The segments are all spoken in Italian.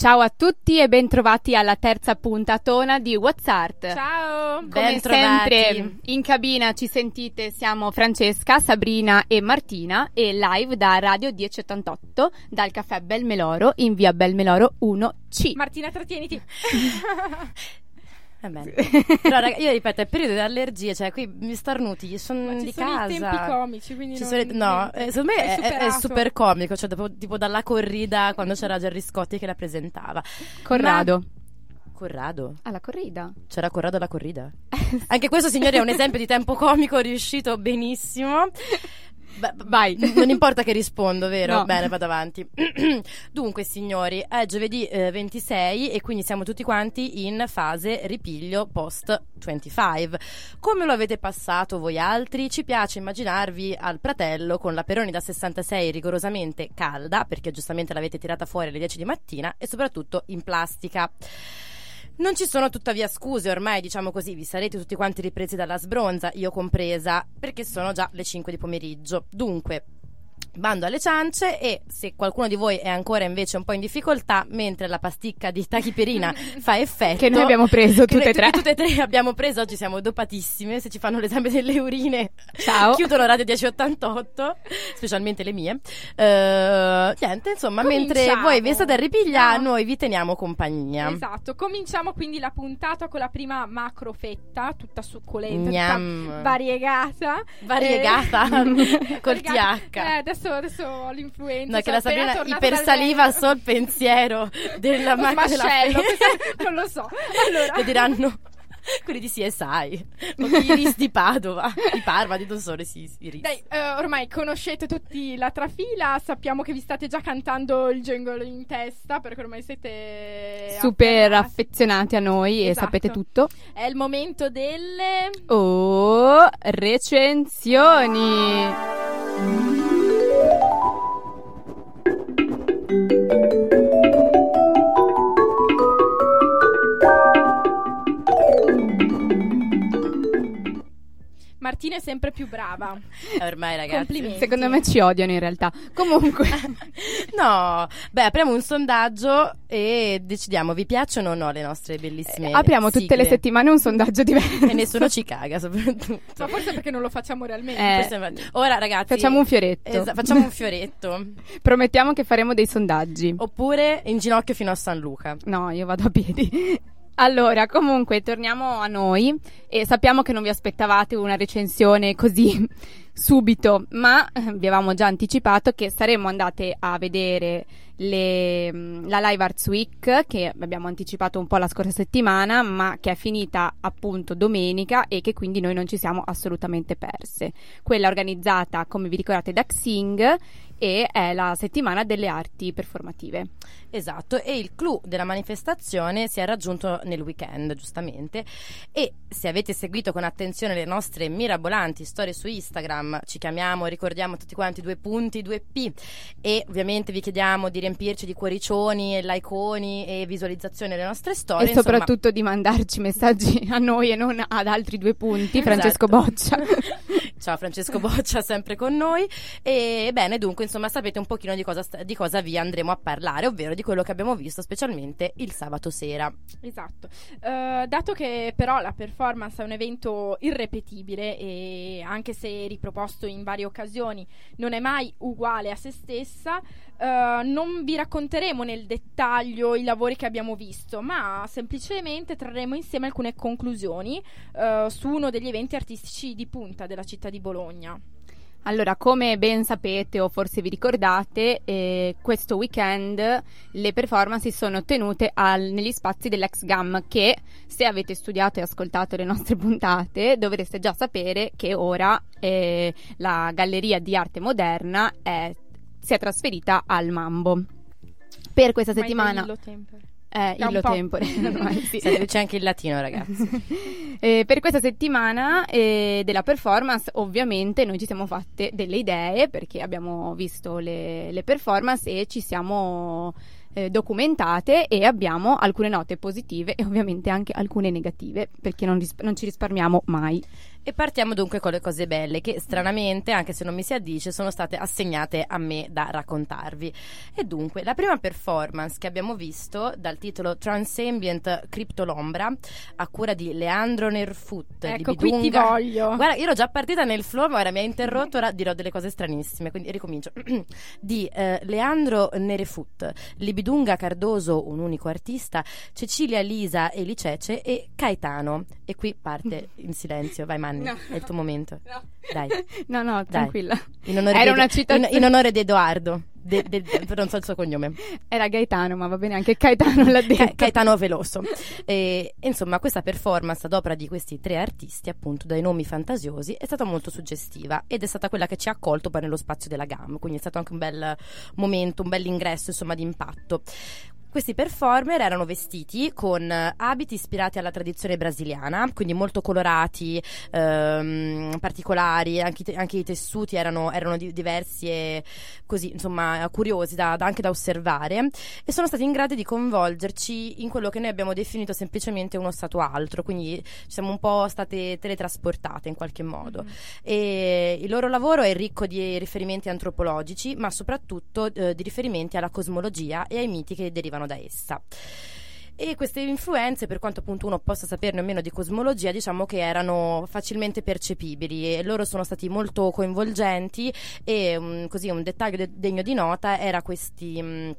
Ciao a tutti e bentrovati alla terza puntatona di WhatsApp. Ciao, Come bentrovati. sempre in cabina ci sentite, siamo Francesca, Sabrina e Martina e live da Radio 1088 dal caffè Belmeloro in via Belmeloro 1C. Martina, trattieniti. Però raga, io ripeto, è periodo di allergie, cioè qui mi starnuti, sono Ma di ci sono casa. i tempi comici, quindi Ci non, sono i- no, eh, secondo me è, è- super comico, cioè dopo- tipo dalla corrida quando c'era Gerry Scotti che la presentava. Corrado. Ma- Corrado? Alla corrida. C'era Corrado alla corrida? Anche questo, signori, è un esempio di tempo comico riuscito benissimo. Beh, Vai. Non importa che rispondo, vero? No. Bene, vado avanti. Dunque, signori, è giovedì eh, 26 e quindi siamo tutti quanti in fase ripiglio post 25. Come lo avete passato voi altri? Ci piace immaginarvi al pratello con la Peroni da 66 rigorosamente calda, perché giustamente l'avete tirata fuori alle 10 di mattina e soprattutto in plastica. Non ci sono tuttavia scuse, ormai diciamo così, vi sarete tutti quanti ripresi dalla sbronza, io compresa, perché sono già le 5 di pomeriggio. Dunque, bando alle ciance e se qualcuno di voi è ancora invece un po' in difficoltà, mentre la pasticca di tachipirina fa effetto... Che noi abbiamo preso tutte e tre. Tutte e tre abbiamo preso, oggi siamo dopatissime, se ci fanno l'esame delle urine Ciao. chiudono Radio 1088, specialmente le mie. Eh, niente, insomma, mentre voi vi state a ripiglia, No. noi vi teniamo compagnia. Esatto, cominciamo quindi la puntata con la prima macro fetta, tutta succolenta, Gnam. tutta variegata. Variegata Eh, col variegata. TH. Eh, adesso, adesso ho l'influenza. No, che la Sabrina ipersaliva dal- sul pensiero della Lo macchina non lo so. Allora, Che diranno quelli di CSI, Iris di Padova, di Parma, di non solo sì, Iris. Dai, eh, ormai conoscete tutti la trafila, sappiamo che vi state già cantando il jingle in testa perché ormai siete Super affezionati a noi e Esatto. sapete tutto. È il momento delle Oh, recensioni. Martina è sempre più brava. Ormai ragazzi. Complimenti. Secondo me ci odiano in realtà. Comunque, No, beh, apriamo un sondaggio e decidiamo vi piacciono o no le nostre bellissime Eh, apriamo tutte le sigle? settimane un sondaggio diverso. e nessuno ci caga soprattutto. Ma forse perché non lo facciamo realmente. Eh, Ora ragazzi Facciamo un fioretto. esa- facciamo un fioretto Promettiamo che faremo dei sondaggi. oppure in ginocchio fino a San Luca. No, io vado a piedi. Allora, comunque, torniamo a noi e sappiamo che non vi aspettavate una recensione così subito, ma eh, vi avevamo già anticipato che saremmo andate a vedere le, mh, la Live Arts Week che abbiamo anticipato un po' la scorsa settimana, ma che è finita appunto domenica e che quindi noi non ci siamo assolutamente perse. Quella organizzata, come vi ricordate, da Xing e è la settimana delle arti performative. Esatto, e il clou della manifestazione si è raggiunto nel weekend, giustamente. E se avete seguito con attenzione le nostre mirabolanti storie su Instagram, ci chiamiamo, ricordiamo tutti quanti due punti, due P. E ovviamente vi chiediamo di riempirci di cuoricioni, likeoni e visualizzazioni delle nostre storie. e insomma. soprattutto di mandarci messaggi a noi e non ad altri due punti. Esatto. Francesco Boccia. Ciao Francesco Boccia, sempre con noi. E bene, dunque, insomma, sapete un pochino di cosa, di cosa vi andremo a parlare, ovvero di quello che abbiamo visto, specialmente il sabato sera. Esatto. Eh, dato che però la performance è un evento irrepetibile e anche se riproposto in varie occasioni non è mai uguale a se stessa, eh, non vi racconteremo nel dettaglio i lavori che abbiamo visto, ma semplicemente trarremo insieme alcune conclusioni eh, su uno degli eventi artistici di punta della città di Bologna. Allora, come ben sapete o forse vi ricordate, eh, questo weekend le performance si sono tenute al- negli spazi dell'ex GAM che se avete studiato e ascoltato le nostre puntate dovreste già sapere che ora eh, la Galleria di Arte Moderna è- si è trasferita al Mambo. Per questa settimana... Eh, un illo po'. tempore. ormai, sì. Senti, C'è anche il latino, ragazzi. Eh, per questa settimana eh, della performance, ovviamente, noi ci siamo fatte delle idee perché abbiamo visto le, le performance e ci siamo eh, documentate e abbiamo alcune note positive e ovviamente anche alcune negative perché non, ris- non ci risparmiamo mai. E partiamo dunque con le cose belle che stranamente, anche se non mi si addice, sono state assegnate a me da raccontarvi. E dunque, la prima performance che abbiamo visto dal titolo Transambient Cryptolombra a cura di Leandro Nerfut Ecco, di qui ti Bidunga. voglio. Guarda, io ero già partita nel flow, ma ora mi ha interrotto, ora dirò delle cose stranissime, quindi ricomincio. di eh, Leandro Nerefut, Libidunga Cardoso, un unico artista, Cecilia Lisa Elicece e Caetano. E qui parte in silenzio, vai Manni, No. è il tuo momento. No. Dai. No, no, tranquilla. In onore Era di, una in, citazione. in onore di Edoardo, de- de- non so il suo cognome. Era Gaetano, ma va bene, anche Gaetano l'ha detto. Ca- Caetano Veloso. E, insomma, questa performance ad opera di questi tre artisti, appunto dai nomi fantasiosi, è stata molto suggestiva ed è stata quella che ci ha accolto poi nello spazio della GAM, quindi è stato anche un bel momento, un bel ingresso, insomma, di impatto. Questi performer erano vestiti con eh, abiti ispirati alla tradizione brasiliana, quindi molto colorati, ehm, particolari, anche, te- anche i tessuti erano, erano di- diversi e così, insomma, curiosi da- da- anche da osservare e sono stati in grado di coinvolgerci in quello che noi abbiamo definito semplicemente uno stato altro, quindi ci siamo un po' state teletrasportate in qualche modo. E il loro lavoro è ricco di riferimenti antropologici, ma soprattutto eh, di riferimenti alla cosmologia e ai miti che derivano da essa. E queste influenze, per quanto appunto uno possa saperne o meno di cosmologia, diciamo che erano facilmente percepibili e loro sono stati molto coinvolgenti e mm, così un dettaglio de- degno di nota era questi... mm,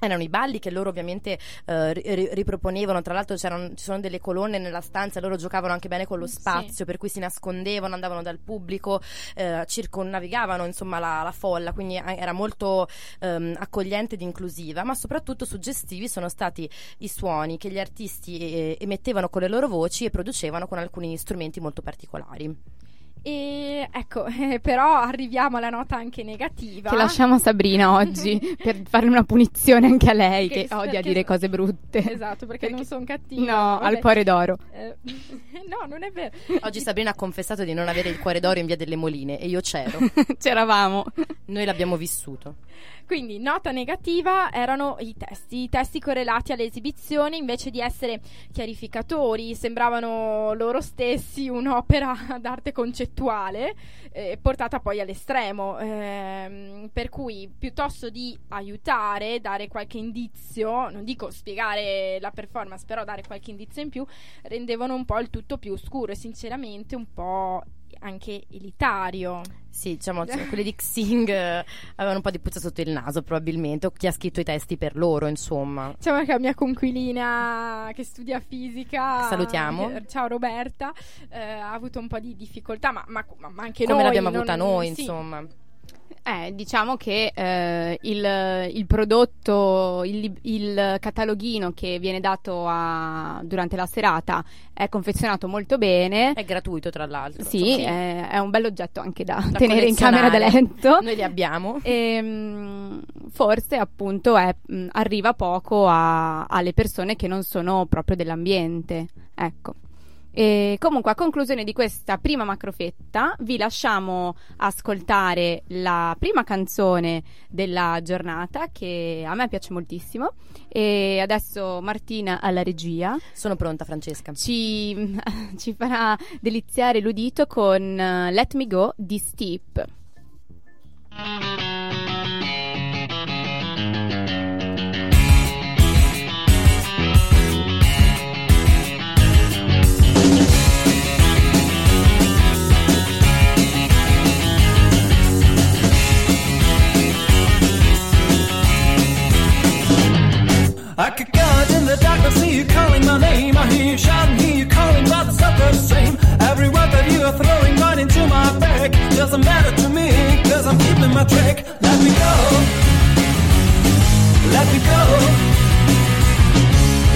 erano i balli che loro ovviamente eh, ri- ri- riproponevano, tra l'altro c'erano, ci sono delle colonne nella stanza, loro giocavano anche bene con lo Sì. spazio, per cui si nascondevano, andavano dal pubblico, eh, circonnavigavano insomma la, la folla, quindi era molto ehm, accogliente ed inclusiva, ma soprattutto suggestivi sono stati i suoni che gli artisti eh, emettevano con le loro voci e producevano con alcuni strumenti molto particolari. E ecco, eh, però arriviamo alla nota anche negativa. Che lasciamo a Sabrina oggi per fare una punizione anche a lei che, Che- odia dire cose brutte. Esatto, perché, non sono cattiva. No, vabbè. al cuore d'oro. Eh, no, non è vero. Oggi Sabrina ha confessato di non avere il cuore d'oro in via delle Moline e io c'ero, C'eravamo. noi l'abbiamo vissuto. Quindi, nota negativa erano i testi. I testi correlati alle esibizioni, invece di essere chiarificatori, sembravano loro stessi un'opera d'arte concettuale eh, portata poi all'estremo. ehm, per cui, piuttosto di aiutare, dare qualche indizio, non dico spiegare la performance, però dare qualche indizio in più, rendevano un po' il tutto più oscuro e sinceramente un po' anche elitario. Sì, diciamo, cioè, quelli di Xing eh, avevano un po' di puzza sotto il naso probabilmente, o chi ha scritto i testi per loro, insomma. Diciamo che la mia conquilina che studia fisica, Salutiamo. eh, ciao Roberta, eh, ha avuto un po' di difficoltà, ma, ma- ma anche Come noi. l'abbiamo non- avuta noi, sì. insomma. Eh, diciamo che eh, il, il prodotto, il, il cataloghino che viene dato a- durante la serata è confezionato molto bene. È gratuito, tra l'altro. Sì, insomma. è, è un bell'oggetto anche da, Da tenere in camera da letto. Noi li abbiamo. E, mm, forse appunto è- mm, arriva poco a- alle persone che non sono proprio dell'ambiente. Ecco. E comunque, a conclusione di questa prima macrofetta, vi lasciamo ascoltare la prima canzone della giornata che a me piace moltissimo. E adesso Martina alla regia Sono pronta, Francesca. ci, ci farà deliziare l'udito con eh, Let Me Go di Steep. Every word that you are throwing right into my back doesn't matter to me, cause I'm keeping my track. Let me go. Let me go.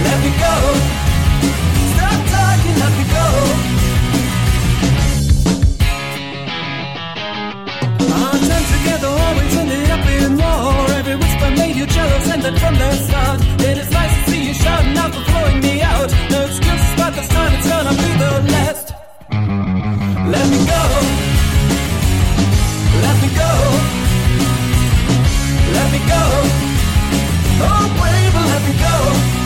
Let me go. Stop talking, let me go. Our time together always ended up in war. Every whisper made you jealous, and then from the start, it is nice to see you shouting out for throwing me out. No excuses, but this time it's gonna be the last. Let me go. Let me go. Let me go. Oh, baby, let me go.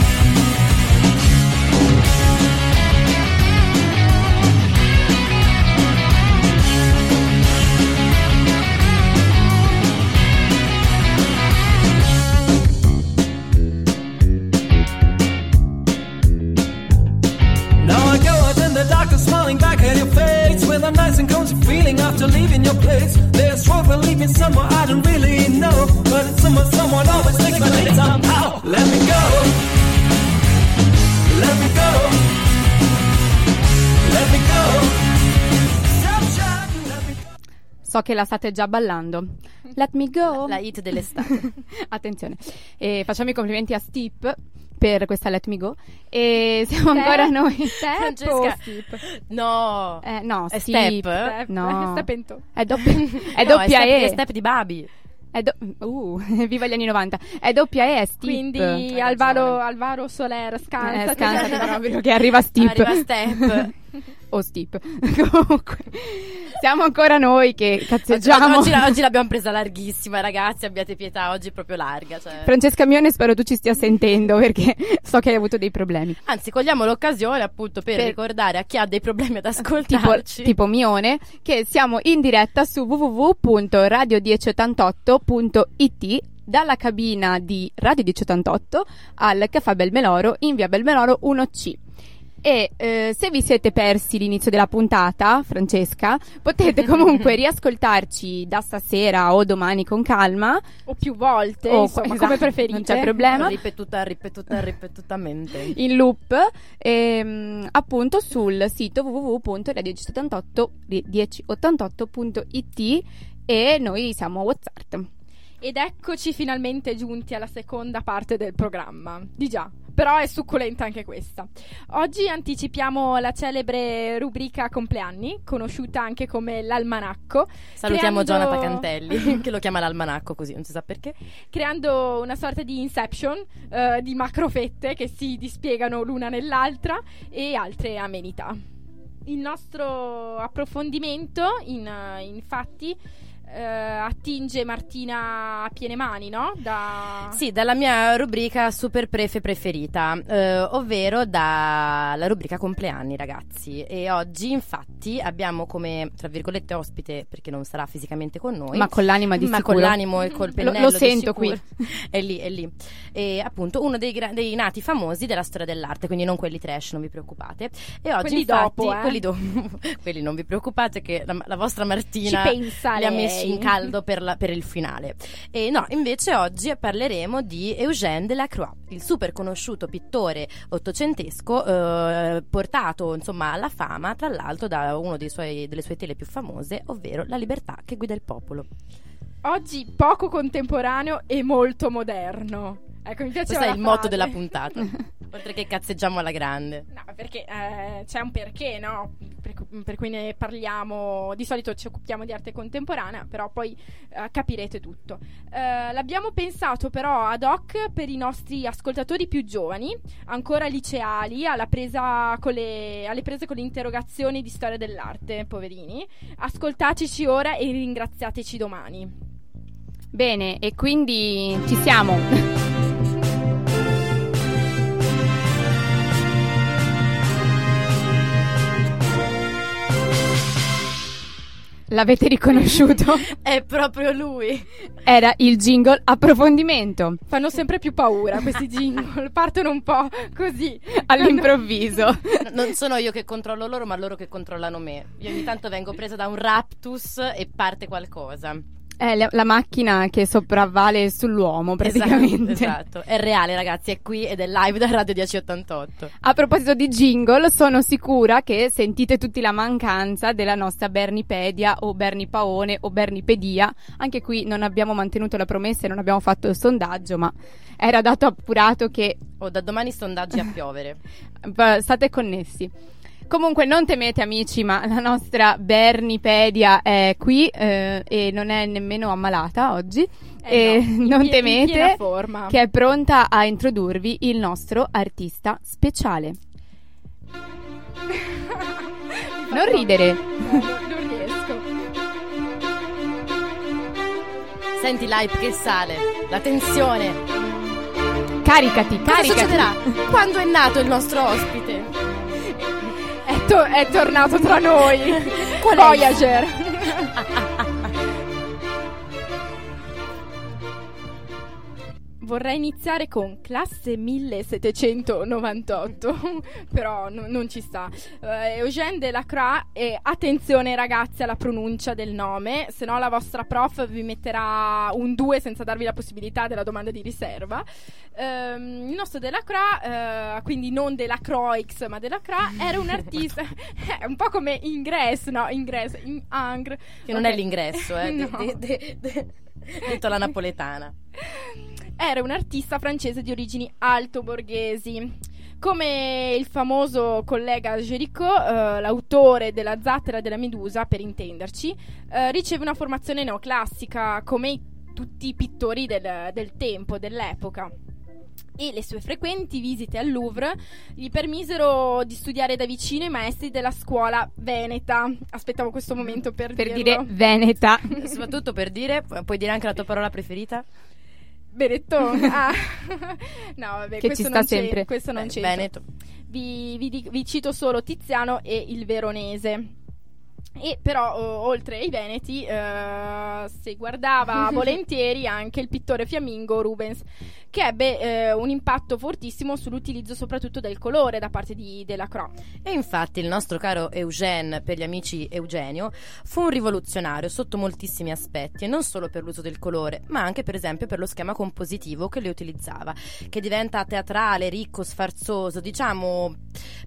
Place. There's trouble, leave me somewhere I don't really know. But it's somewhere someone always takes my place somehow. Let me go. Let me go. Let me go. So che la state già ballando. Let me go. La hit dell'estate. Attenzione. E facciamo i complimenti a Steep per questa Let Me Go. E siamo ancora noi. Step o Francesca. skip? No. Eh, no, È. Step? No. Step and toe. È doppia, è No, doppia step, E. è step di Babi. È do- uh, viva gli anni 90. È doppia E, è Steep. Quindi Alvaro. Alvaro Soler, scansa. Eh, scansati proprio che arriva Steep. Arriva Step. O Steep. Comunque, siamo ancora noi che cazzeggiamo. oggi- oggi l'abbiamo presa larghissima, ragazzi. Abbiate pietà, oggi è proprio larga. cioè. Francesca Mione, spero tu ci stia sentendo perché so che hai avuto dei problemi. Anzi, cogliamo l'occasione appunto per, Per- ricordare a chi ha dei problemi ad Tipo, ascoltarci. tipo Mione, che siamo in diretta su www.radio1088.it dalla cabina di Radio 1088 al Caffè Belmeloro in via Belmeloro 1C. E eh, se vi siete persi l'inizio della puntata, Francesca, potete comunque riascoltarci da stasera o domani con calma. O più volte, O- insomma, esatto, come preferite. non c'è problema. Ripetuta, ripetuta, ripetutamente. in loop ehm, appunto sul sito www.radio1088.it e noi siamo a WhatsApp. Ed eccoci finalmente giunti alla seconda parte del programma. Di già, però è succulenta anche questa. Oggi anticipiamo la celebre rubrica compleanni, conosciuta anche come l'almanacco, Salutiamo Creando- Jonathan Cantelli, che lo chiama l'almanacco così, non si sa perché. creando una sorta di inception eh, di macrofette che si dispiegano l'una nell'altra e altre amenità. Il nostro approfondimento, in, eh, infatti, eh, attinge Martina a piene mani, no? Da... Sì, dalla mia rubrica super prefe preferita, eh, ovvero dalla rubrica compleanni, ragazzi. E oggi, infatti, abbiamo come, tra virgolette, ospite, perché non sarà fisicamente con noi. Ma con l'anima di ma sicuro. con l'animo e col Lo- pennello lo di sento sicuro. è lì, è lì. E appunto uno dei, gra- dei nati famosi della storia dell'arte, quindi non quelli trash, non vi preoccupate. E oggi Quelli infatti, dopo, eh. quelli, do- quelli non vi preoccupate che la, la vostra Ci Martina pensa li ha lei. Messi in caldo per, la- per il finale. E no, invece oggi parleremo di Eugène Delacroix, il super conosciuto pittore ottocentesco eh, portato insomma alla fama, tra l'altro da una delle sue tele più famose, ovvero La libertà che guida il popolo. Oggi poco contemporaneo e molto moderno. Ecco, mi piace Questo è il motto della puntata. Oltre che cazzeggiamo alla grande. No, perché eh, c'è un perché, no? Per, per cui ne parliamo. Di solito ci occupiamo di arte contemporanea, però poi eh, capirete tutto. Eh, l'abbiamo pensato però ad hoc per i nostri ascoltatori più giovani, ancora liceali, alla presa con le, alle prese con le interrogazioni di storia dell'arte, poverini. Ascoltateci ora e ringraziateci domani. Bene, e quindi ci siamo. L'avete riconosciuto? È proprio lui. Era il jingle approfondimento Fanno sempre più paura questi jingle, partono un po' così. all'improvviso. Non sono io che controllo loro, ma loro che controllano me. Io ogni tanto vengo presa da un raptus e parte qualcosa. È la, la macchina che sopravvale sull'uomo praticamente. Esatto, esatto. È reale, ragazzi, è qui ed è live da Radio 1088. A proposito di jingle, sono sicura che sentite tutti la mancanza della nostra Bernipedia o Bernipaone o Bernipedia. Anche qui non abbiamo mantenuto la promessa e non abbiamo fatto il sondaggio, ma era dato appurato che Oh, da domani sondaggi a piovere. state connessi. Comunque non temete amici, ma la nostra Bernipedia è qui eh, e non è nemmeno ammalata oggi. Eh e no, non pie- temete che è pronta a introdurvi il nostro artista speciale. Non ridere. Non, non riesco. Senti l'hype che sale, la tensione. Caricati, Cosa caricati. succederà? Quando è nato il nostro ospite? È, to- è tornato tra noi. Voyager. Vorrei iniziare con classe 1798, però no- non ci sta. Eh, Eugène Delacroix e attenzione ragazzi alla pronuncia del nome, se no la vostra prof vi metterà un 2 senza darvi la possibilità della domanda di riserva. Ehm, il nostro Delacroix, eh, quindi non Delacroix ma Delacroix, era un artista, è un po' come Ingres, no? Ingres, in Angre. Che non Ok. è l'ingresso, eh, No. de- de- de- detto alla napoletana. Era un artista francese di origini alto-borghesi. Come il famoso collega Géricault, eh, l'autore della Zattera della Medusa, per intenderci, eh, riceve una formazione neoclassica, come tutti i pittori del, del tempo, dell'epoca. E le sue frequenti visite al Louvre gli permisero di studiare da vicino i maestri della scuola veneta. Aspettavo questo momento per, Per dirlo. dire Veneta. Soprattutto per dire, pu- puoi dire anche la tua parola preferita? Benetton. Ah. no, vabbè, Che questo ci non sta c'è- sempre. Questo non c'è. Veneto. Vi, vi vi cito solo Tiziano e il Veronese. E però, o- oltre ai Veneti, eh, si guardava volentieri anche il pittore fiammingo Rubens, che ebbe eh, un impatto fortissimo sull'utilizzo soprattutto del colore da parte di Delacroix. E infatti il nostro caro Eugène, per gli amici Eugenio, fu un rivoluzionario sotto moltissimi aspetti, e non solo per l'uso del colore, ma anche per esempio per lo schema compositivo che lui utilizzava, che diventa teatrale, ricco, sfarzoso, diciamo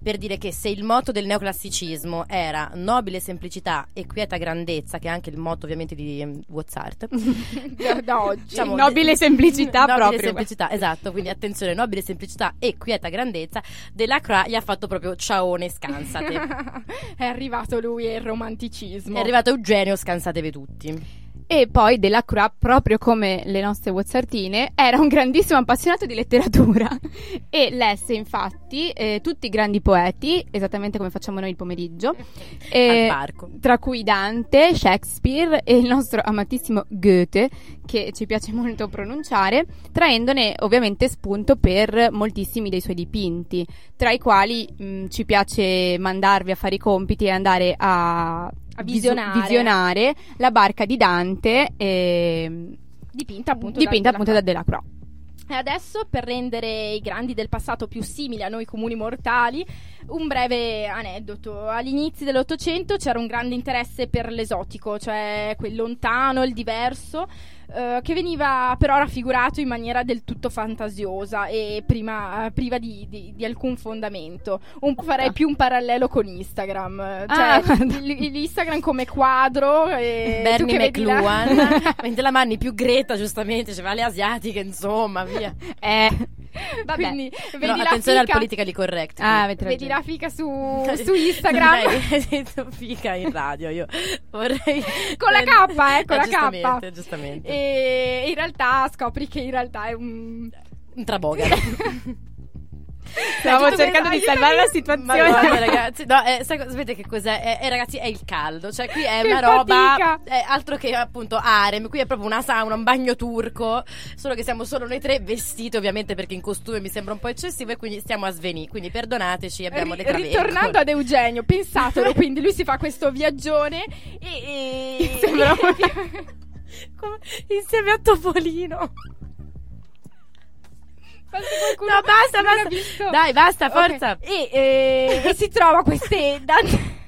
per dire che se il motto del neoclassicismo era nobile semplicità e quieta grandezza, che è anche il motto ovviamente di Wazzart, Da, da oggi. Diciamo, Nobile semplicità nobile proprio. semplicità, esatto, quindi attenzione, nobile semplicità e quieta grandezza, Delacroix gli ha fatto proprio ciaone, scansate. È arrivato lui e il romanticismo. È arrivato Eugenio, scansatevi tutti. E poi Delacroix, proprio come le nostre Wazzartine, era un grandissimo appassionato di letteratura e lesse infatti eh, tutti i grandi poeti, esattamente come facciamo noi il pomeriggio, e- parco. tra cui Dante, Shakespeare e il nostro amatissimo Goethe, che ci piace molto pronunciare, traendone ovviamente spunto per moltissimi dei suoi dipinti, tra i quali mh, ci piace mandarvi a fare i compiti e andare a, visionare. visionare la barca di Dante, ehm, Dipinta appunto dipinta da appunto da Delacroix. E adesso, per rendere i grandi del passato più simili a noi comuni mortali, un breve aneddoto. Agli inizi dell'Ottocento c'era un grande interesse per l'esotico, cioè quel lontano, il diverso, eh, che veniva però raffigurato in maniera del tutto fantasiosa e prima- eh, priva di, di- di alcun fondamento. Un- farei più un parallelo con Instagram, eh, cioè Ah, l'Instagram come quadro. E Bernie che la- McLuhan, mentre la Manni più Greta giustamente, diceva le asiatiche, insomma, via. Eh, vabbè. Quindi vedi No, la attenzione al fica- politically correct. Ah, Vedi la fica su, su Instagram Hai detto fica in radio, io vorrei... con la K, eh, con la giustamente, K. giustamente. E in realtà scopri che in realtà è un. Un traboga. Stavo cercando di salvare la Ma situazione. guarda, ragazzi, no, eh, sapete che cos'è? Eh, eh, ragazzi, è il caldo, cioè qui è Che una roba, fatica. è altro che appunto harem, qui è proprio una sauna, un bagno turco, solo che siamo solo noi tre vestiti ovviamente perché in costume mi sembra un po' eccessivo e quindi stiamo a svenire, quindi perdonateci, abbiamo le Ri- cravette. ritornando ad Eugenio, pensatelo, quindi lui si fa questo viaggione e. e... Sembra- Come- insieme a Topolino. No, basta, basta. Dai, basta, forza. E, e- e si trova queste dan-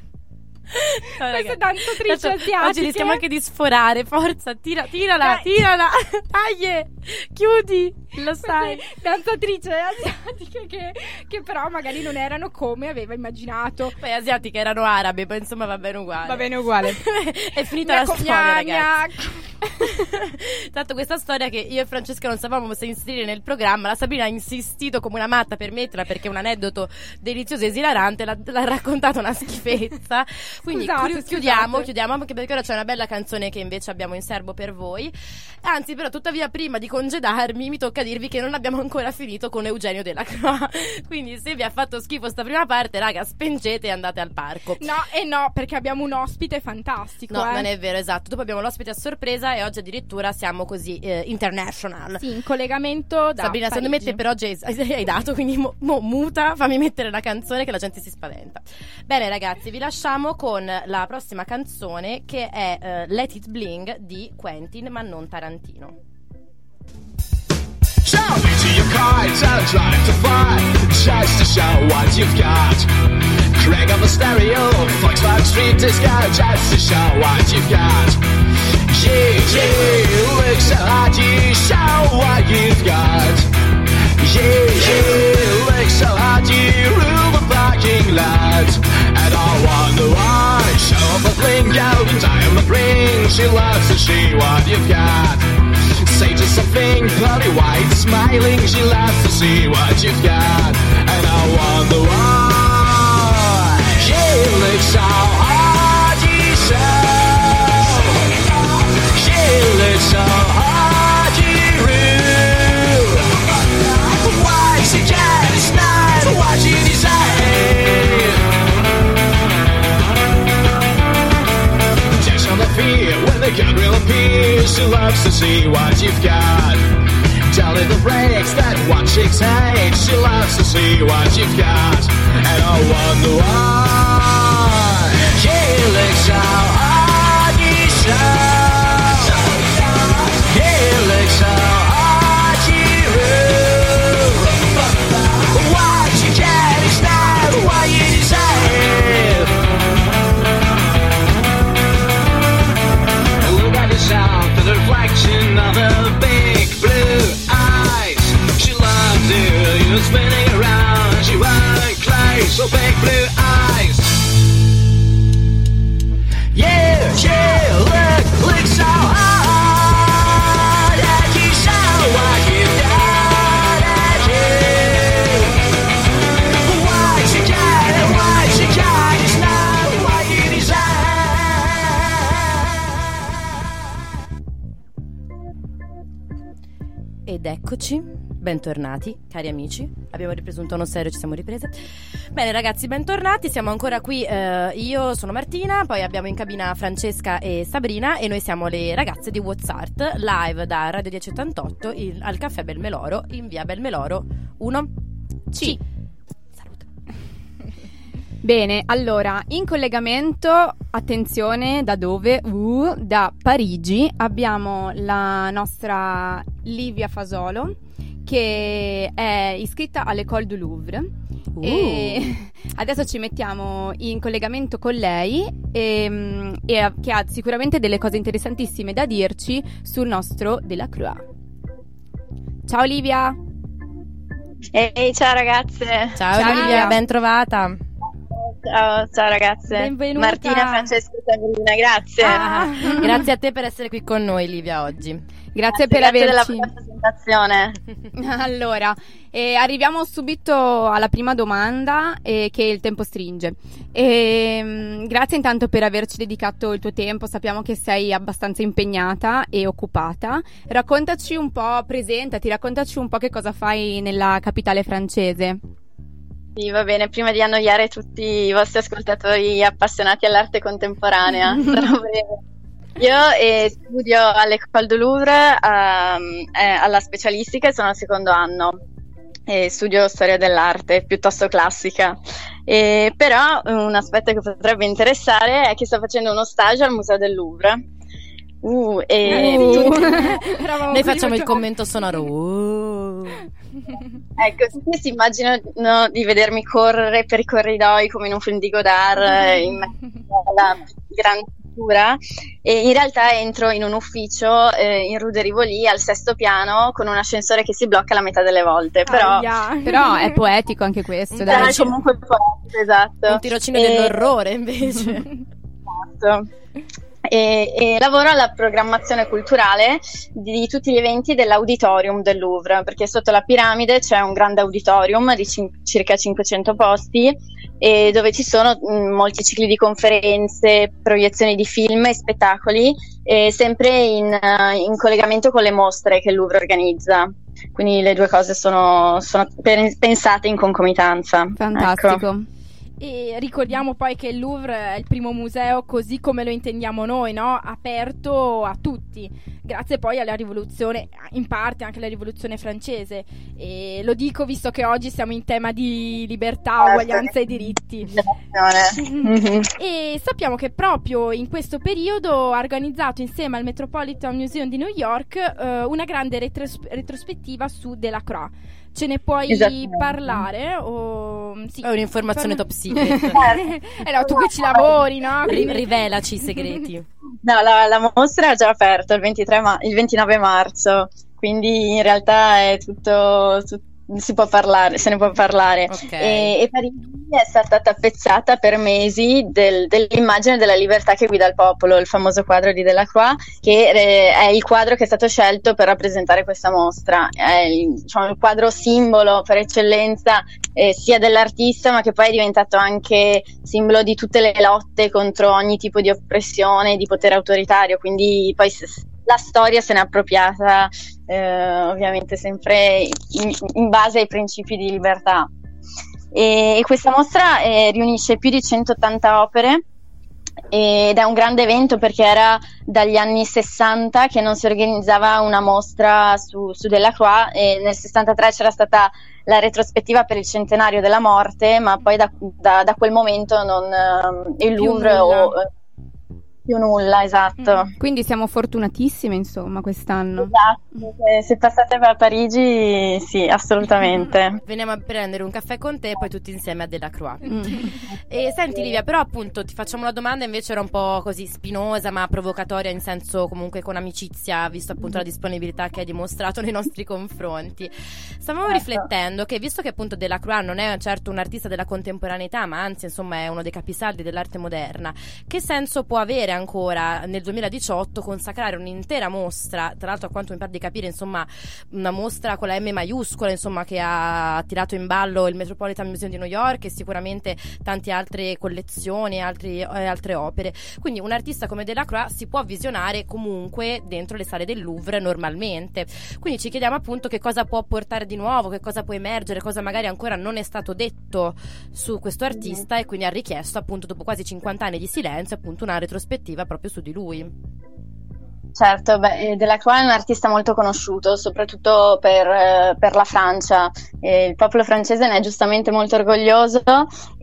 No, ragazzi. danzatrici Tanto asiatiche. Oggi rischiamo anche di sforare, forza, tira, tirala, Dai. tirala. Dai, chiudi, lo sai. queste danzatrici asiatiche che, che però magari non erano come aveva immaginato. Poi asiatiche erano arabe, poi insomma va bene uguale. Va bene uguale. È finita Gna- la storia, gna- ragazzi. gna- Tanto questa storia che io e Francesca non sapevamo se inserire nel programma, la Sabrina ha insistito come una matta per metterla perché è un aneddoto delizioso e esilarante, l'ha, l'ha raccontata una schifezza. Quindi Scusate, chiu- chiudiamo, scusate. chiudiamo anche perché ora c'è una bella canzone che invece abbiamo in serbo per voi. Anzi, però, tuttavia, prima di congedarmi, mi tocca dirvi che non abbiamo ancora finito con Eugenio Della Croix. Quindi, se vi ha fatto schifo sta prima parte, raga, spengete e andate al parco. No, e no, perché abbiamo un ospite fantastico. No, eh. non è vero, esatto. Dopo abbiamo l'ospite a sorpresa e oggi addirittura siamo così eh, international. Sì, in collegamento da Sabrina, secondo me Parigi. te per oggi hai, hai dato, quindi mo, mo muta, fammi mettere la canzone che la gente si spaventa. Bene ragazzi, vi lasciamo con la prossima canzone che è eh, Let It Bling di Quentin, ma non Tarantino. Ciao! fight and drive to fight just to show what you've got. Crank up the stereo, Volkswagen Street Disco, just to show what you've got. Yeah, yeah, so hard, you show what you've got. Yeah, yeah, so hard, you parking lot. And I wonder why, show up a blingo and die on the brink. She loves to see what you've got. Say just something bloody white, smiling. She loves to see what you've got. And I wonder why. You look so the gun will appear. She loves to see what you've got. Tell her the breaks that one chick's hate. She loves to see what you've got. And I wonder why. You look so hard, big blue eyes. She loves you, you're spinning around. She big blue eyes. Eccoci, bentornati cari amici, abbiamo ripreso un tono serio, ci siamo riprese. Bene ragazzi, bentornati, siamo ancora qui, eh, io sono Martina, poi abbiamo in cabina Francesca e Sabrina e noi siamo le ragazze di WhatsApp, live da Radio 1088 il- al caffè Belmeloro in via Belmeloro 1C. Salute. Bene, allora, in collegamento, attenzione, da dove? Uh, da Parigi abbiamo la nostra Livia Fasolo che è iscritta all'École du Louvre. Uh. E adesso ci mettiamo in collegamento con lei e, mm, e che ha sicuramente delle cose interessantissime da dirci sul nostro Della Croix. Ciao Livia! Ehi, ciao ragazze. Ciao, Ciao, Livia, Livia. ben trovata. Ciao, ciao ragazze. Benvenuta. Martina, Francesca e Sabrina, grazie. Ah. Grazie a te per essere qui con noi Livia oggi. Grazie per Grazie della averci... vostra presentazione. Allora, eh, arriviamo subito alla prima domanda eh, che il tempo stringe. Ehm, grazie intanto per averci dedicato il tuo tempo, sappiamo che sei abbastanza impegnata e occupata. Raccontaci un po', presentati, raccontaci un po' che cosa fai nella capitale francese. Sì, va bene, prima di annoiare tutti i vostri ascoltatori appassionati all'arte contemporanea, sarò breve. Io eh, studio all'École du Louvre ehm, eh, alla specialistica e sono al secondo anno. E studio storia dell'arte piuttosto classica. E però un aspetto che potrebbe interessare è che sto facendo uno stage al Museo del Louvre. Uh, e Uh. Noi facciamo il commento sonoro. Uh. Ecco, tutti si immaginano di vedermi correre per i corridoi come in un film di Godard, eh, in alla grande cultura, e in realtà entro in un ufficio eh, in Rue de Rivoli al sesto piano con un ascensore che si blocca la metà delle volte, però. Però è poetico anche questo, dai. è comunque poetico, esatto. Un tirocinio E- dell'orrore invece. Esatto. E, e lavoro alla programmazione culturale di tutti gli eventi dell'auditorium del Louvre, perché sotto la piramide c'è un grande auditorium di cin- circa 500 posti e dove ci sono mh, molti cicli di conferenze, proiezioni di film e spettacoli, e sempre in, eh, in collegamento con le mostre che il Louvre organizza. Quindi le due cose sono, sono pe- pensate in concomitanza. Fantastico. Ecco. E ricordiamo poi che il Louvre è il primo museo così come lo intendiamo noi, no? Aperto a tutti, grazie poi alla rivoluzione, in parte anche alla rivoluzione francese. E lo dico visto che oggi siamo in tema di libertà, Certo. uguaglianza e diritti. Mhm. E sappiamo che proprio in questo periodo ha organizzato insieme al Metropolitan Museum di New York eh, una grande retros- retrospettiva su Delacroix. Ce ne puoi parlare? O... Sì. È un'informazione Parla- top secret. eh no, tu che ci lavori, no? Quindi- rivelaci i segreti. No, la, la mostra è già aperta il, 23 ma- il 29 marzo, quindi in realtà è tutto, tut- si può parlare, se ne può parlare. Ok. E, e Parigi è stata tappezzata per mesi del- dell'immagine della libertà che guida il popolo, il famoso quadro di Delacroix, che eh, è il quadro che è stato scelto per rappresentare questa mostra. È il, diciamo, il quadro simbolo per eccellenza eh, sia dell'artista, ma che poi è diventato anche simbolo di tutte le lotte contro ogni tipo di oppressione, di potere autoritario. Quindi poi la storia se n'è appropriata, eh, ovviamente sempre in, in base ai principi di libertà. E, e questa mostra eh, riunisce più di 180 opere ed è un grande evento perché era dagli anni 60 che non si organizzava una mostra su, su Delacroix e nel 63 c'era stata la retrospettiva per il centenario della morte, ma poi da, da- da quel momento non, ehm, il Louvre o, eh, più nulla, esatto. Quindi siamo fortunatissime, insomma, quest'anno. Esatto, se, se passate per Parigi, sì, assolutamente. Veniamo a prendere un caffè con te e poi tutti insieme a Delacroix. Mm. E senti Livia, però appunto ti facciamo la domanda invece era un po' così spinosa ma provocatoria in senso comunque con amicizia, visto appunto la disponibilità che hai dimostrato nei nostri confronti. Stavamo Certo. riflettendo che visto che appunto Delacroix non è certo un artista della contemporaneità, ma anzi insomma è uno dei capisaldi dell'arte moderna, che senso può avere ancora nel 2018 consacrare un'intera mostra, tra l'altro a quanto mi pare di capire insomma una mostra con la M maiuscola insomma che ha tirato in ballo il Metropolitan Museum di New York e sicuramente tante altre collezioni altri- e altre opere. Quindi un artista come Delacroix si può visionare comunque dentro le sale del Louvre normalmente. Quindi ci chiediamo appunto che cosa può portare di nuovo, che cosa può emergere, cosa magari ancora non è stato detto su questo artista e quindi ha richiesto appunto dopo quasi 50 anni di silenzio appunto una retrospettiva proprio su di lui. Certo, beh, eh, Delacroix è un artista molto conosciuto, soprattutto per, eh, per la Francia. Eh, il popolo francese ne è giustamente molto orgoglioso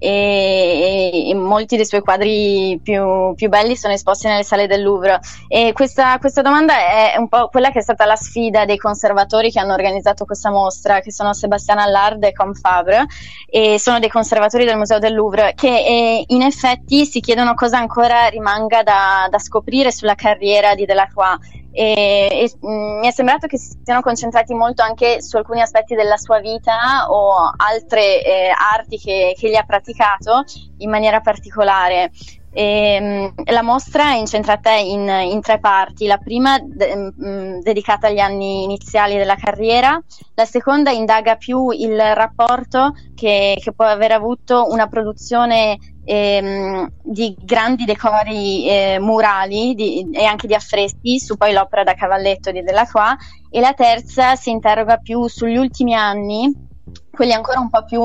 e, e- molti dei suoi quadri più, più belli sono esposti nelle sale del Louvre. E questa, questa domanda è un po' quella che è stata la sfida dei conservatori che hanno organizzato questa mostra, che sono Sébastien Allard e Com Fabre, e sono dei conservatori del Museo del Louvre, che eh, in effetti si chiedono cosa ancora rimanga da, da scoprire sulla carriera di Delacroix. E, e, mh, mi è sembrato che si siano concentrati molto anche su alcuni aspetti della sua vita o altre eh, arti che, che egli ha praticato in maniera particolare. E, mh, la mostra è incentrata in, in tre parti, la prima de- mh, dedicata agli anni iniziali della carriera, la seconda indaga più il rapporto che, che può aver avuto una produzione ehm, di grandi decori eh, murali di- e anche di affreschi su poi l'opera da cavalletto di Delacroix. E la terza si interroga più sugli ultimi anni quelli ancora un po' più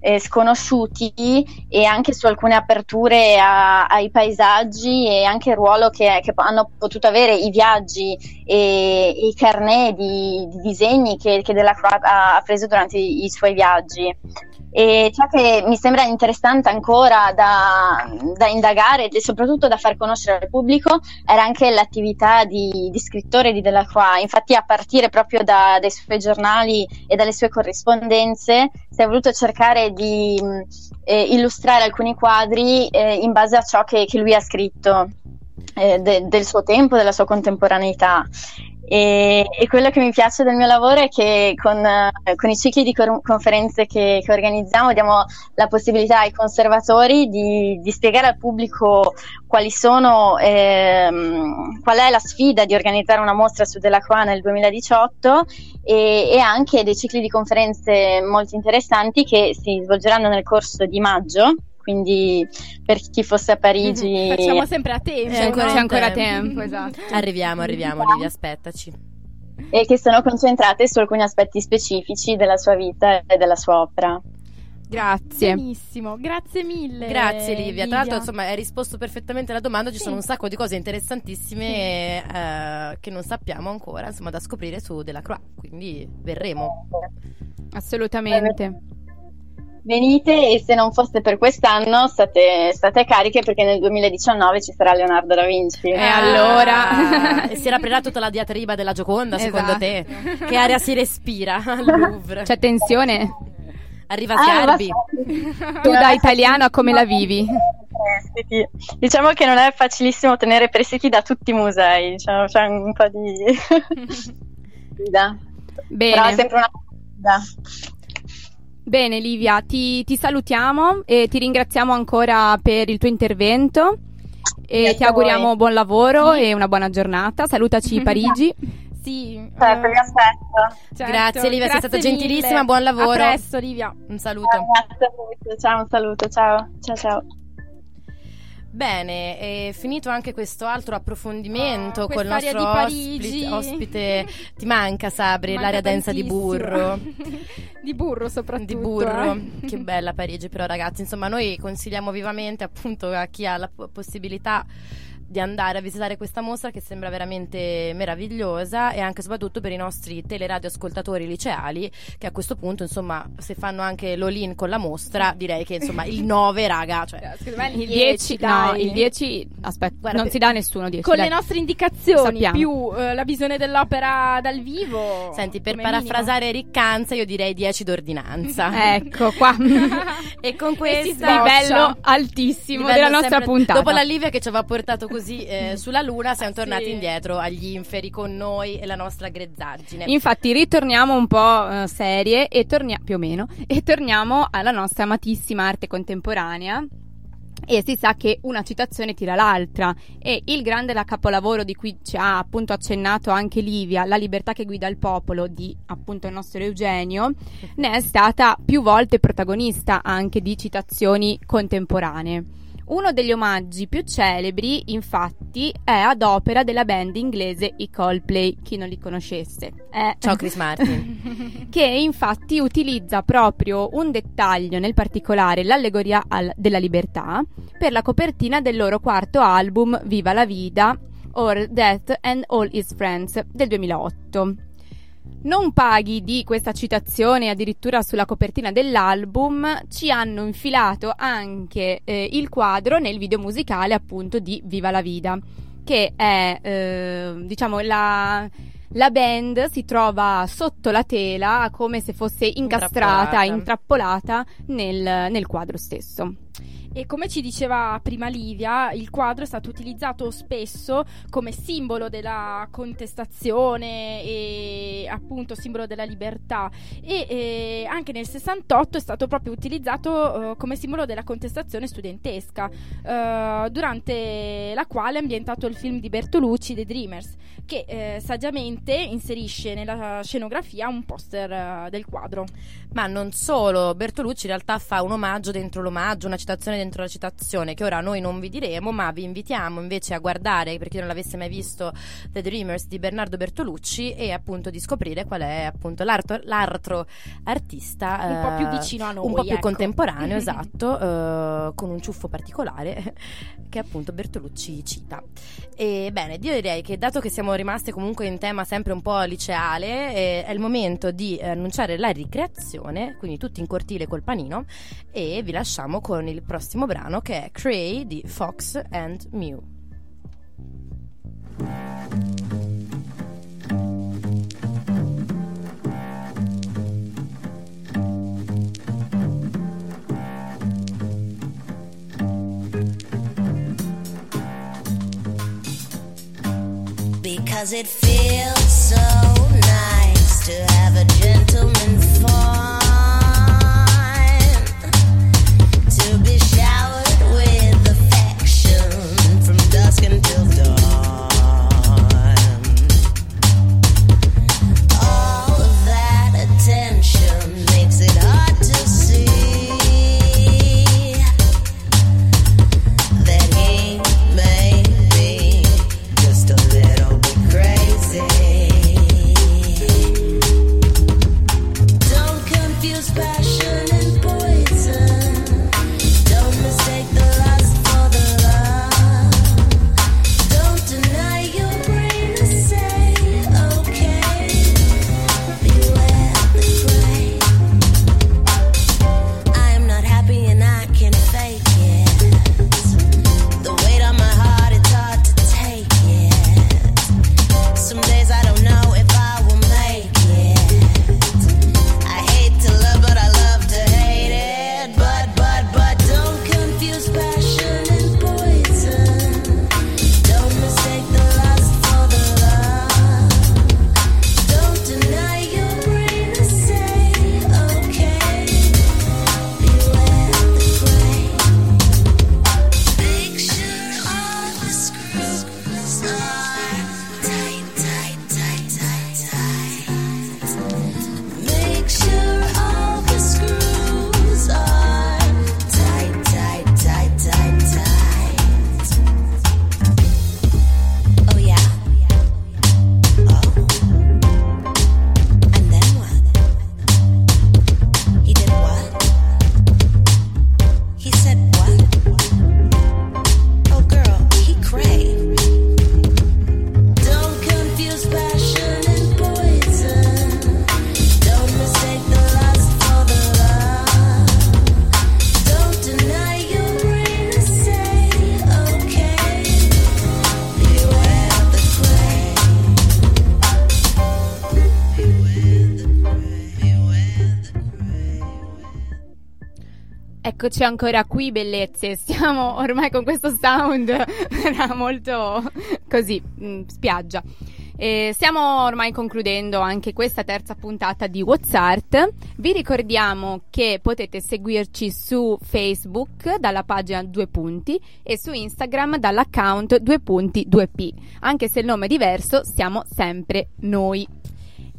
eh, sconosciuti e anche su alcune aperture a- ai paesaggi e anche il ruolo che, che hanno potuto avere i viaggi e, i carnet di, di disegni che, che Delacroix ha, ha preso durante i, i suoi viaggi. E ciò che mi sembra interessante ancora da, da indagare e soprattutto da far conoscere al pubblico era anche l'attività di, di scrittore di Delacroix. Infatti, a partire proprio da- dai suoi giornali e dalle sue corrispondenze, si è voluto cercare di mh, eh, illustrare alcuni quadri eh, in base a ciò che, che lui ha scritto eh, de- del suo tempo, della sua contemporaneità. E, e quello che mi piace del mio lavoro è che con, eh, con i cicli di cor- conferenze che, che organizziamo diamo la possibilità ai conservatori di, di spiegare al pubblico quali sono, ehm, qual è la sfida di organizzare una mostra su Delacroix nel 2018 e, e anche dei cicli di conferenze molto interessanti che si svolgeranno nel corso di maggio. Quindi per chi fosse a Parigi Facciamo sempre a tempo. C'è ancora no? C'è ancora tempo. tempo, esatto. Arriviamo, arriviamo Livia, aspettaci. e che sono concentrate su alcuni aspetti specifici della sua vita e della sua opera. Grazie. Benissimo, grazie mille. Grazie Livia. Tra l'altro, insomma, hai risposto perfettamente alla domanda. Ci sono un sacco di cose interessantissime eh, che non sappiamo ancora, insomma, da scoprire su Delacroix. Quindi verremo. Assolutamente. Venite e se non fosse per quest'anno state, state cariche perché nel 2019 ci sarà Leonardo da Vinci. E allora? Ah, e si riaprirà tutta la diatriba della Gioconda, secondo Esatto. te? Che aria si respira al Louvre? C'è tensione? Arriva Ah, Sgarbi. Tu da italiana come la vivi? Diciamo che non è facilissimo ottenere prestiti da tutti i musei, diciamo, c'è un po' di sfida. Però è Bene, sempre una sfida. Bene Livia, ti, ti salutiamo e ti ringraziamo ancora per il tuo intervento e Grazie ti auguriamo voi. buon lavoro e una buona giornata. Salutaci Parigi. Sì, Certo, vi aspetto. certo. Grazie, Livia, sei stata gentilissima, mille. buon lavoro. A presto Livia. Un saluto. Grazie a tutti, ciao, un saluto, ciao, ciao, ciao. Bene, è finito anche questo altro approfondimento Oh, col quest'aria nostro ospite, ospite. Ti manca Sabri, Manca l'aria densa di burro. di burro soprattutto. Di burro, eh. che bella Parigi però ragazzi, insomma noi consigliamo vivamente appunto a chi ha la possibilità di andare a visitare questa mostra che sembra veramente meravigliosa e anche e soprattutto per i nostri teleradioascoltatori liceali che a questo punto insomma se fanno anche l'all-in con la mostra direi che insomma il 9 raga, cioè Il 10, no, il 10, aspetta, Guarda, non si dà a nessuno 10. Con dai. le nostre indicazioni Sappiamo. più eh, la visione dell'opera dal vivo. Senti, per parafrasare Riccanza, io direi 10 d'ordinanza. Ecco qua. e con E sboccia. Livello altissimo livello della nostra sempre- puntata. Dopo la Livia che ci aveva portato così eh, sulla luna, siamo Sì. tornati indietro agli inferi con noi e la nostra grezzaggine. Infatti ritorniamo un po' eh, serie e torniamo più o meno e torniamo alla nostra amatissima arte contemporanea. E si sa che una citazione tira l'altra e il grande la capolavoro di cui ci ha appunto accennato anche Livia, La libertà che guida il popolo di appunto il nostro Eugenio, ne è stata più volte protagonista anche di citazioni contemporanee. Uno degli omaggi più celebri, infatti, è ad opera della band inglese i Coldplay, chi non li conoscesse. È- Ciao Chris Martin. che infatti utilizza proprio un dettaglio, nel particolare l'allegoria al- della libertà, per la copertina del loro quarto album Viva la Vida or Death and All His Friends del 2008. Non paghi di questa citazione addirittura sulla copertina dell'album, ci hanno infilato anche eh, il quadro nel video musicale appunto di Viva la Vida, che è eh, diciamo la, la band si trova sotto la tela come se fosse incastrata, Intrappolata. intrappolata nel, nel quadro stesso. E come ci diceva prima Livia, il quadro è stato utilizzato spesso come simbolo della contestazione e appunto simbolo della libertà e eh, anche nel 68 è stato proprio utilizzato eh, come simbolo della contestazione studentesca, eh, durante la quale è ambientato il film di Bertolucci, The Dreamers, che eh, saggiamente inserisce nella scenografia un poster eh, del quadro. Ma non solo, Bertolucci in realtà fa un omaggio dentro l'omaggio, una citazione dentro la citazione, che ora noi non vi diremo, ma vi invitiamo invece a guardare, per chi non l'avesse mai visto, The Dreamers di Bernardo Bertolucci e appunto di scoprire qual è appunto l'altro, l'altro artista Un po' più eh, vicino a noi, un po' più ecco. contemporaneo, esatto, eh, con un ciuffo particolare che appunto Bertolucci cita. E bene, io direi che dato che siamo rimaste comunque in tema sempre un po' liceale, eh, è il momento di annunciare la ricreazione, quindi tutti in cortile col panino, e vi lasciamo con il prossimo brano che è Cray di Fox and Mew. Because it feels so nice to have a gentleman Eccoci ancora qui, bellezze. Stiamo ormai con questo sound era molto così, mm, spiaggia. E stiamo ormai concludendo anche questa terza puntata di WhatsApp. Vi ricordiamo che potete seguirci su Facebook dalla pagina Due Punti e su Instagram dall'account Due Punti 2P. Anche se il nome è diverso, siamo sempre noi.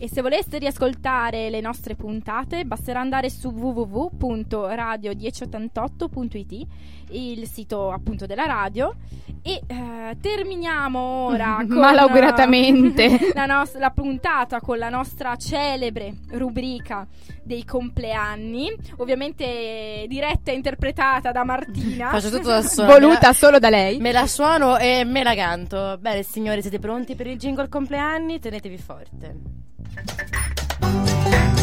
E se voleste riascoltare le nostre puntate, basterà andare su www.radio1088.it, il sito appunto della radio. E eh, terminiamo ora con Malauguratamente. la, nos- la puntata con la nostra celebre rubrica dei compleanni, ovviamente diretta e interpretata da Martina. Faccio tutto da sola. Voluta solo da lei. Me la suono e me la canto. Bene, signori, siete pronti per il jingle compleanni? Tenetevi forte. なに?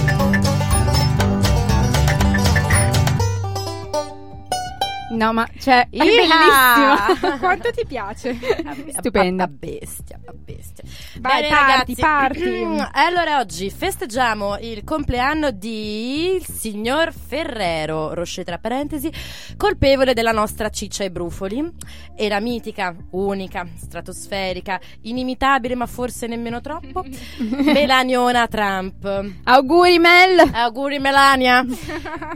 No, ma cioè, è Iha! bellissima. Quanto ti piace? Stupenda. A, a bestia, a bestia. Vai, Bene, parti, ragazzi. parti. Allora, oggi festeggiamo il compleanno di il signor Ferrero, Roche tra parentesi, colpevole della nostra ciccia e brufoli. Era mitica, unica, stratosferica, inimitabile, ma forse nemmeno troppo. Melaniona Trump. Auguri Mel. Auguri Melania!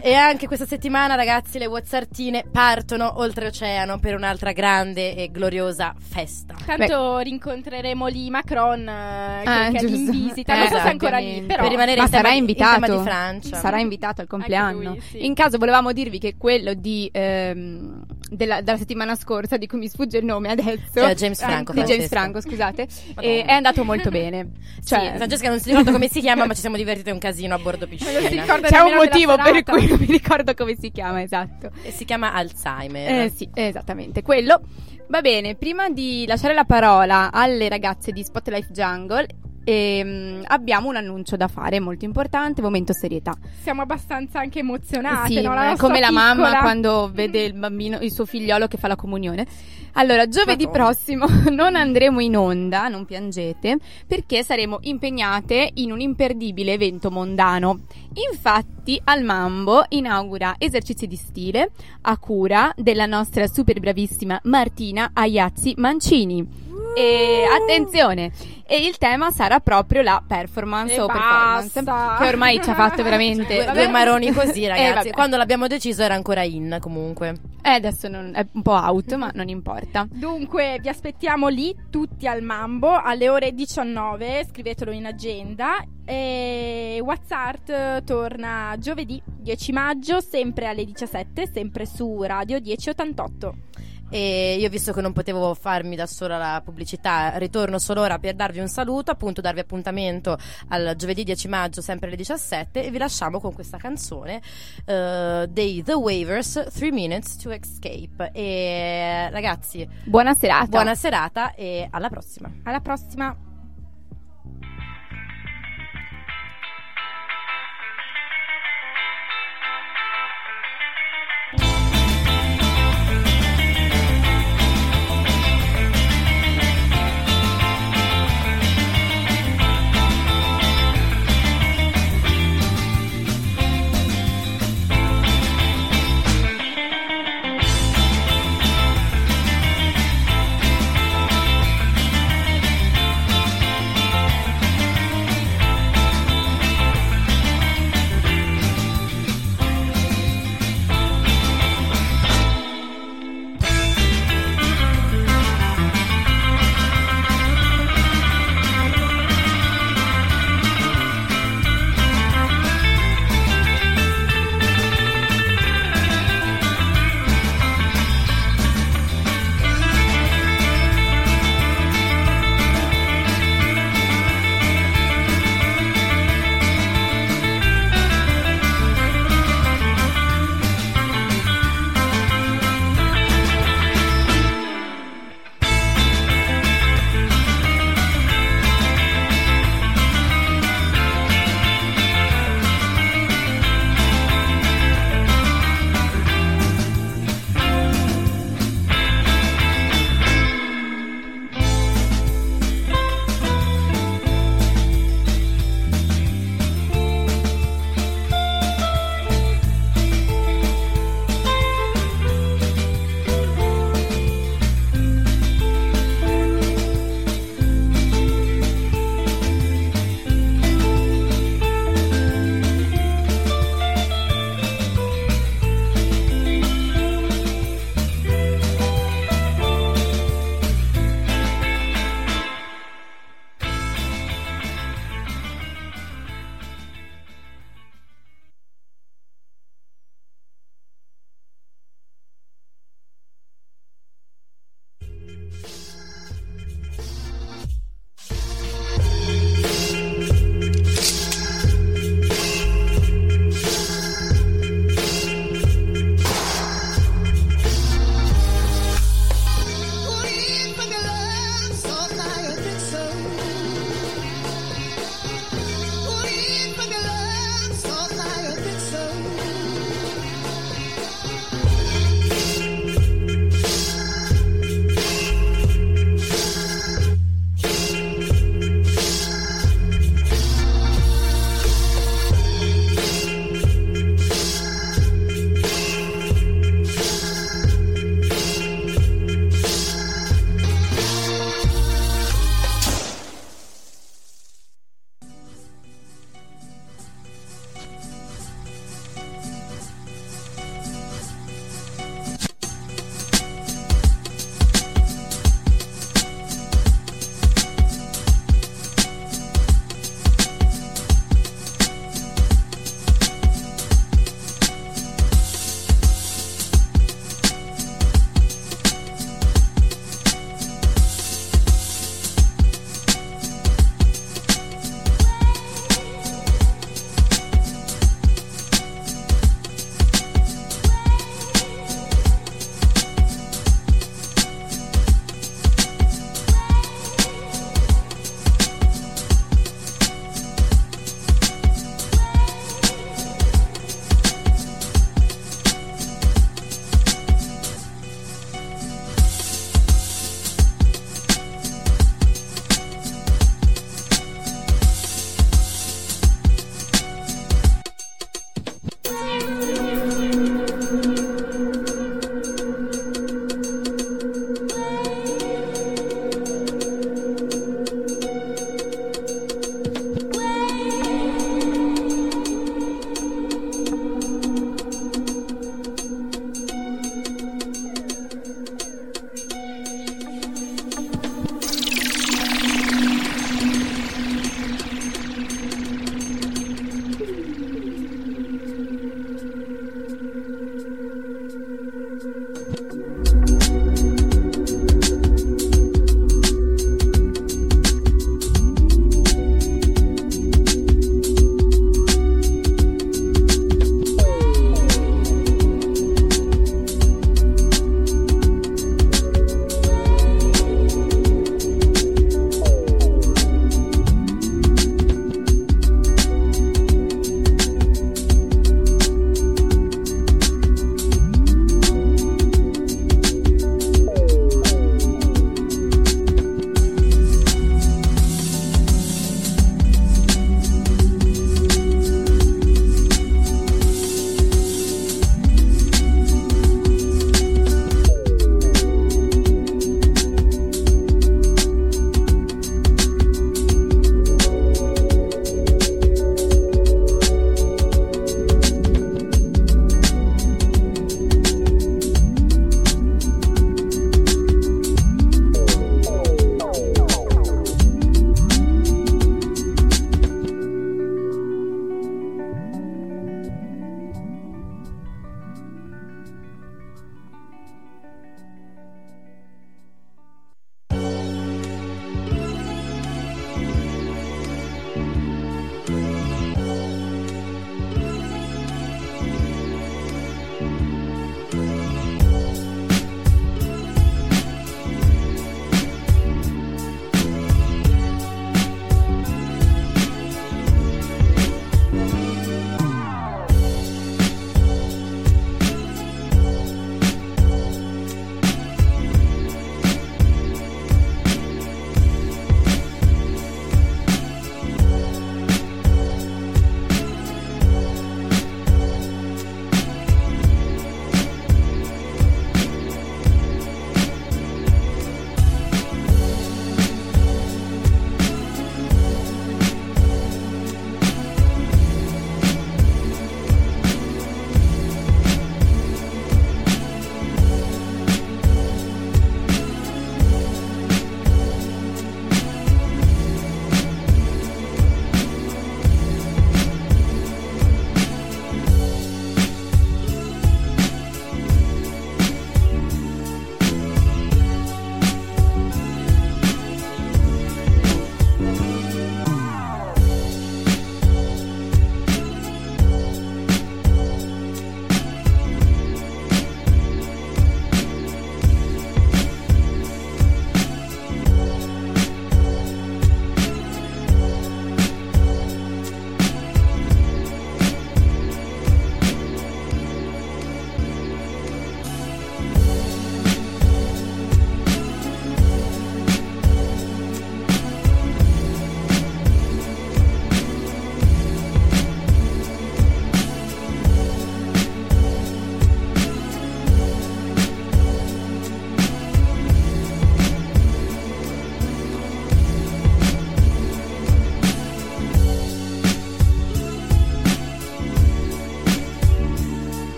e anche questa settimana, ragazzi, le Whatsartine partono oltreoceano per un'altra grande e gloriosa festa. Tanto rincontreremo lì Macron eh, che, Ah, che è lì in visita. Eh, non so se è ancora lì, però Per rimanere Ma in tema sarà di- in invitato. tema di Francia. Sarà invitato al compleanno. lui, sì. In caso volevamo dirvi che quello di ehm, della, della settimana scorsa, di cui mi sfugge il nome adesso, Cioè, James eh, Franco, di James. Franco, scusate, e è andato molto bene. Cioè, Sì, Francesca non si ricorda come si chiama, ma ci siamo divertiti un casino a bordo piscina. Non si ricorda c'è un motivo per cui non mi ricordo come si chiama, esatto. E si chiama Alzheimer. Eh sì, esattamente, quello. Va bene, prima di lasciare la parola alle ragazze di Spotlight Jungle, ehm, abbiamo un annuncio da fare molto importante, momento serietà. siamo abbastanza anche emozionate. Sì, no? La come la piccola- mamma quando vede il bambino, il suo figliolo che fa la comunione. Allora, giovedì Madonna. prossimo non andremo in onda, non piangete, perché saremo impegnate in un imperdibile evento mondano. Infatti, al Mambo inaugura esercizi di stile a cura della nostra super bravissima Martina Aiazzi Mancini. E attenzione, e il tema sarà proprio la performance E o performance, basta. che ormai ci ha fatto veramente Due, due maroni così, Eh, ragazzi. Quando l'abbiamo deciso era ancora in, comunque. Eh, adesso non- è un po' out, ma non importa. Dunque, vi aspettiamo lì tutti al Mambo alle ore 19. Scrivetelo in agenda. E WhatsApp eh, torna giovedì 10 maggio, sempre alle 17, sempre su Radio 1088. E io, visto che non potevo farmi da sola la pubblicità, ritorno solo ora per darvi un saluto, appunto darvi appuntamento al giovedì 10 maggio, sempre alle 17, e vi lasciamo con questa canzone eh, dei The Waivers, 3 Minutes to Escape. E ragazzi, Buona serata. buona serata e alla prossima. Alla prossima!